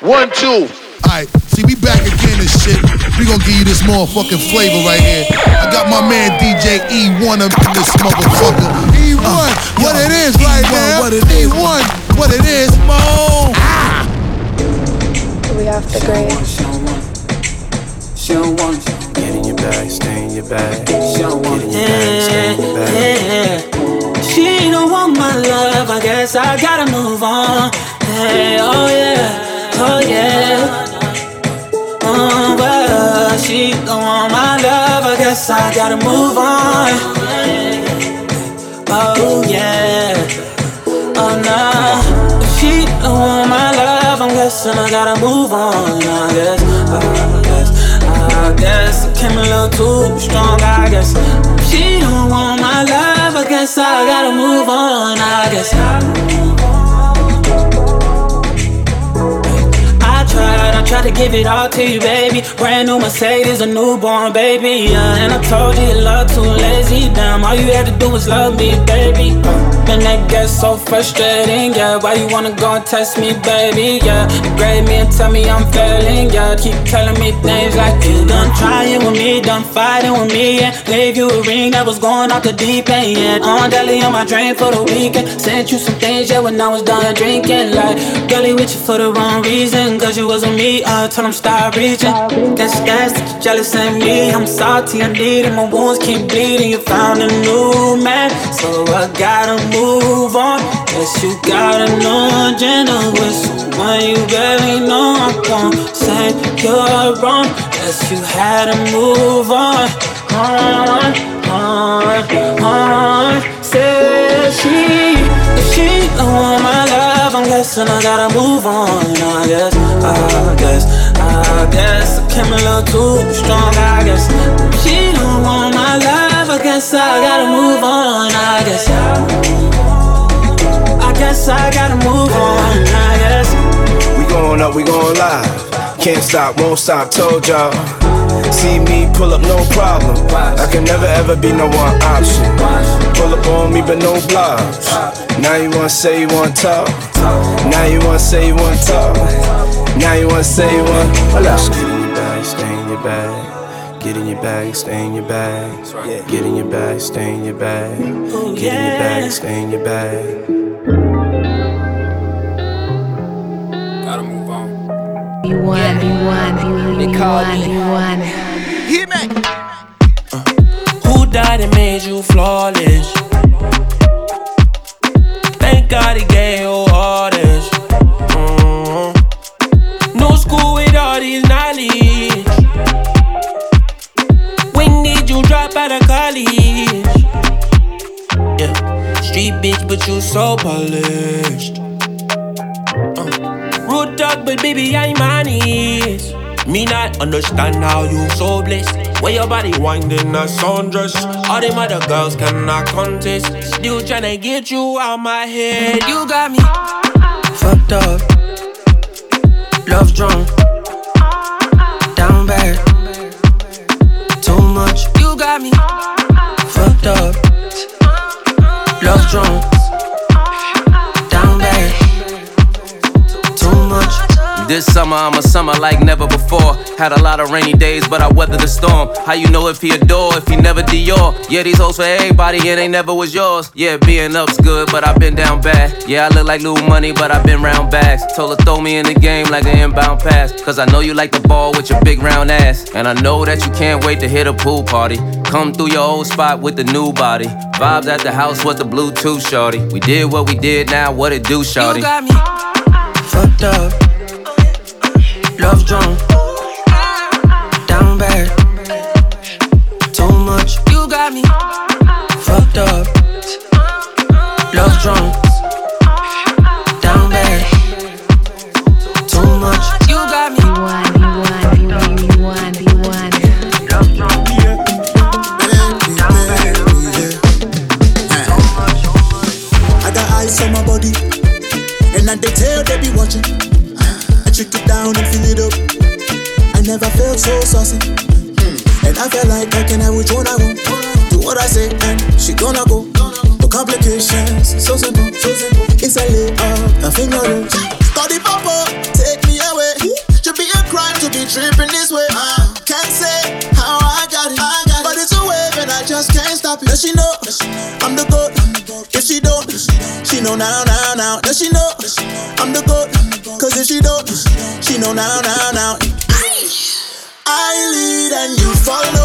One, two. Alright, see, we back again and shit. We gonna give you this motherfucking flavor right here. I got my man DJ E1 up in this motherfucker. E1, uh, what yo, it is E1, right now. What it E1, is. what it is, Mo. Ah. We off the grade. She don't want you. Get in your bag, stay in your bag. She don't want Get in your bag, stay in your bag. She don't want my love, I guess I gotta move on. Hey, oh yeah, oh yeah. Oh, mm, well, she don't want my love, I guess I gotta move on. Oh yeah, oh no. She don't want my love, I'm I gotta move on. I guess, I guess, I guess came a little too strong. I guess she don't want my love, I guess I gotta move on. I guess. Tried to give it all to you, baby. Brand new Mercedes, a newborn baby. Yeah, and I told you love too lazy. Damn, all you had to do was love me, baby. And that gets so frustrating, yeah. Why you wanna go and test me, baby? Yeah, degrade me and tell me I'm failing, yeah. Keep telling me things like you done trying with me, done fighting with me, yeah. gave you a ring that was going off the deep end. Yeah, on deli on my drain for the weekend. Sent you some things, yeah, when I was done drinking. Like, girlie with you for the wrong reason, cause you was with me, uh, I told him stop reaching. Guess that's jealous of me. I'm salty, I need it. My wounds keep bleeding. You found a new man, so I gotta move on. Guess you got a new agenda with someone you barely know. I'm gonna say you're wrong. Guess you had to move on. On, on, on. Say she, if she don't want my love. I'm guessing I gotta move on. I guess, I guess, I guess I came a little too strong. I guess she don't want my love. I guess I gotta move on. I guess, I guess I gotta move on. I guess we going up, we going live. Can't stop, won't stop. Told y'all. See me pull up, no problem. I can never ever be no one option. Pull up on me, but no blocks. Now you wanna say you wanna talk. Now you wanna say you wanna talk. Now you wanna say you want. Get in your bag, stay in your bag. Get in your bag, stay in your bag. Get in your bag, stay in your bag. Get in your bag, stay in your bag. You won, you won, you, you, you won, you won. Hear me. Uh, who died and made you flawless? Thank God he gave you all this. Mm-hmm. No school with all these knowledge. We need you drop out of college. Yeah, street bitch, but you so polished. Uh. Road dog, but baby, I'm. Me not understand how you so blessed. Where your body winding a sundress. All them other girls cannot contest. Still tryna get you out my head. You got me fucked up, love drunk, This summer, I'm a summer like never before. Had a lot of rainy days, but I weathered the storm. How you know if he adore, if he never Dior? Yeah, these hoes for everybody, and they never was yours. Yeah, being up's good, but I've been down bad. Yeah, I look like little money, but I've been round bags. Told her throw me in the game like an inbound pass. Cause I know you like the ball with your big round ass. And I know that you can't wait to hit a pool party. Come through your old spot with the new body. Vibes at the house with the Bluetooth shorty. We did what we did, now what it do, shorty? You got me fucked up love drunk, down bad, too much. You got me fucked up, love drunk, down bad, too much. You got me. I got eyes on my body, and I they tell they be watching. Drink it down and fill it up. I never felt so saucy. Mm. And I feel like I can have which one I want. Do what I say and she gonna go. No complications, so simple, so simple. It's a layup, a finger roll. Call the papa, take me away. Should be a crime to be tripping this way. Uh, can't say how I got it, I got but it's a wave and I just can't stop it. Does she know I'm the goat? If she don't, she know now, now, now. Does she know I'm the goat? Cause she don't, she know now, now, now. I lead and you follow.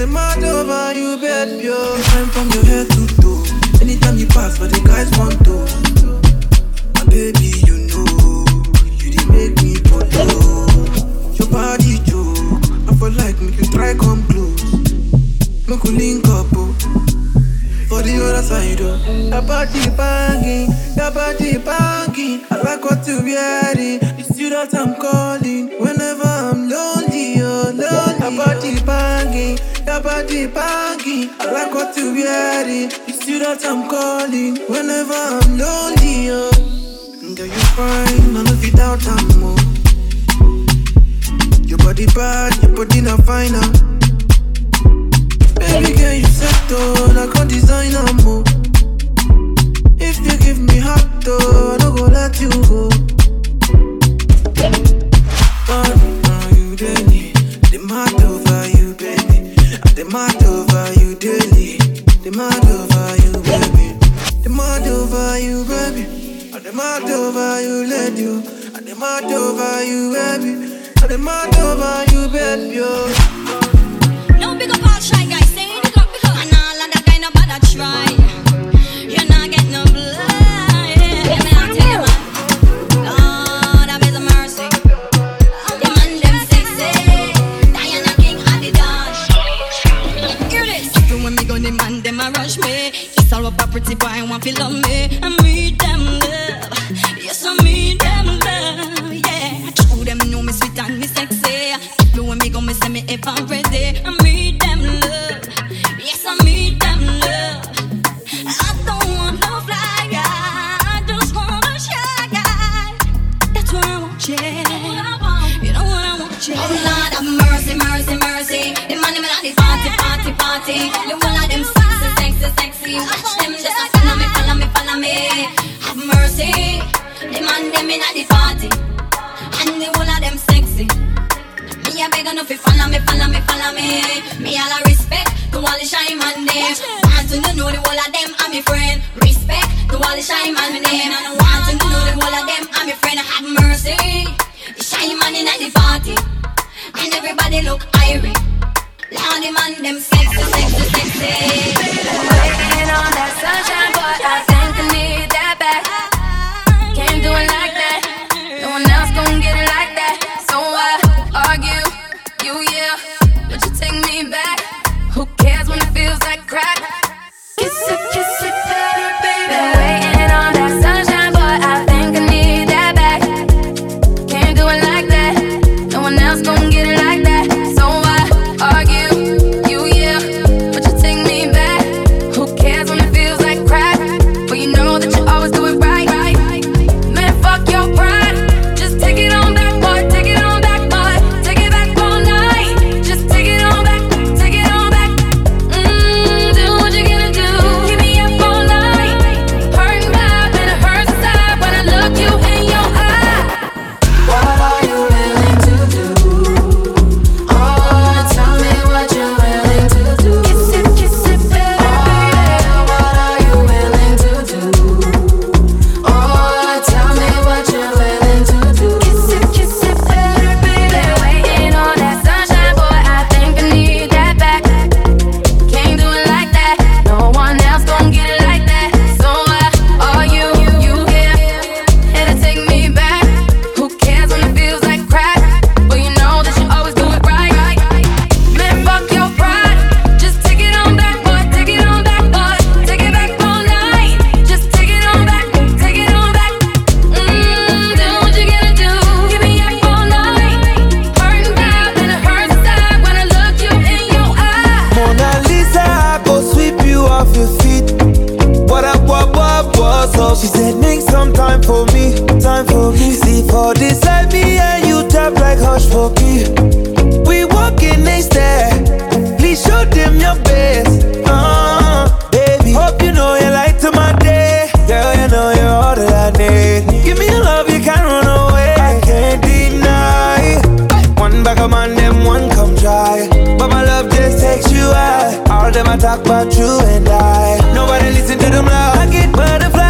And the mad over you, baby. Yo. Time from your head to toe. Anytime you pass, for the guys want to. My baby, you know, you did make me follow. Your body joke. I feel like make you try come close. Make we link up, oh. For the other side, oh. Your body banging, your body banging. I like what you're wearing. It's you that I'm calling. Whenever your body banging. I like what you wearing. It's you that I'm calling. Whenever I'm lonely, oh. Girl, you fine, none of it doubt I'm more. Your body bad, your body not fine now. Baby girl, you settle, I can't design a move. If you give me heart, though, I don't go let you go. Mad over you daily, the mad over you, baby. The mad over you, baby. And the mad over you, lady. And the mad over you, baby. And the mad over you, baby. Oh. Pretty boy want to love me. I meet them love. Yes, I meet them love. Yeah, true them know me sweet and me sexy. Even when me go, me say me ever ready. I meet them love. Yes, I meet them love. I don't want no fly guy. I just want a shy guy. That's what I want, yeah. You know what I want, yeah. Oh Lord, have mercy, mercy, mercy. The man them at the party, party, party. In at the party, and the one of them sexy. Me a beg enough if follow me, follow me, follow me. Me all a respect to all the shy man them. Want to know the whole of them I'm my friend. Respect to all the shy man them. And I want to know the whole of them I'm my friend. Have mercy. The shy man in at the party, and everybody look irie. Lord, the man them sexy, sexy, sexy. Waiting on that sunshine, but I think I need that back. them one come try. But my love just takes you high. All them I talk about you and I. Nobody listen to them love. I get butterflies.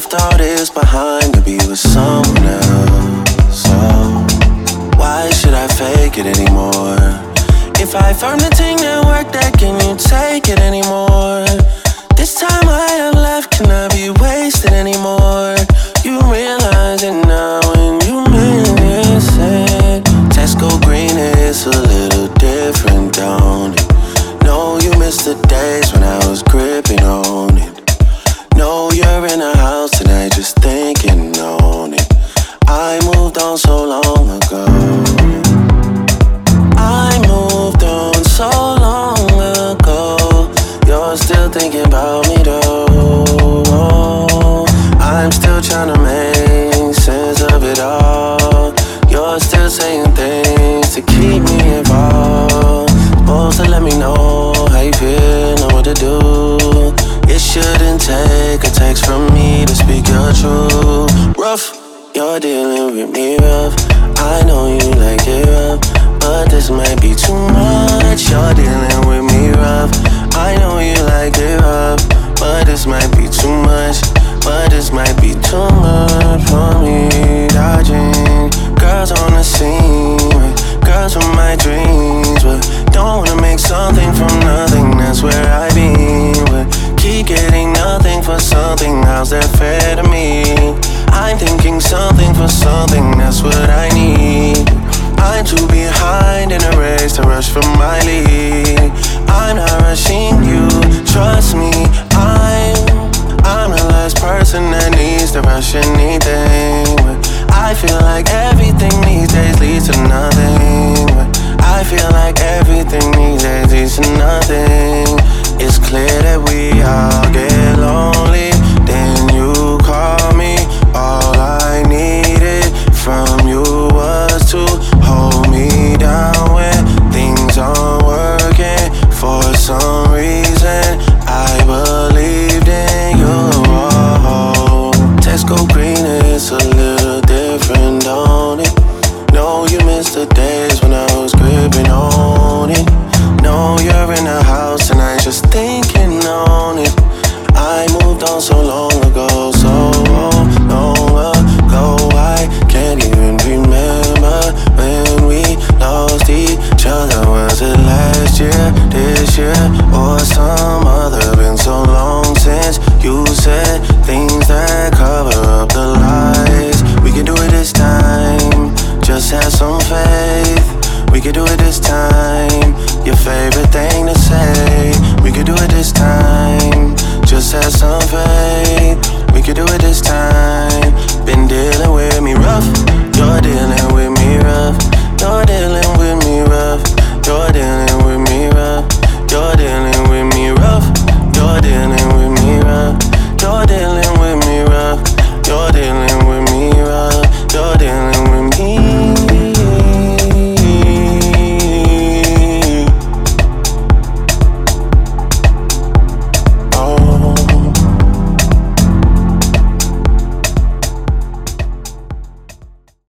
left all this behind to be with someone else. So, why should I fake it anymore? If I firmly this might be too much, but this might right. We could do it this time.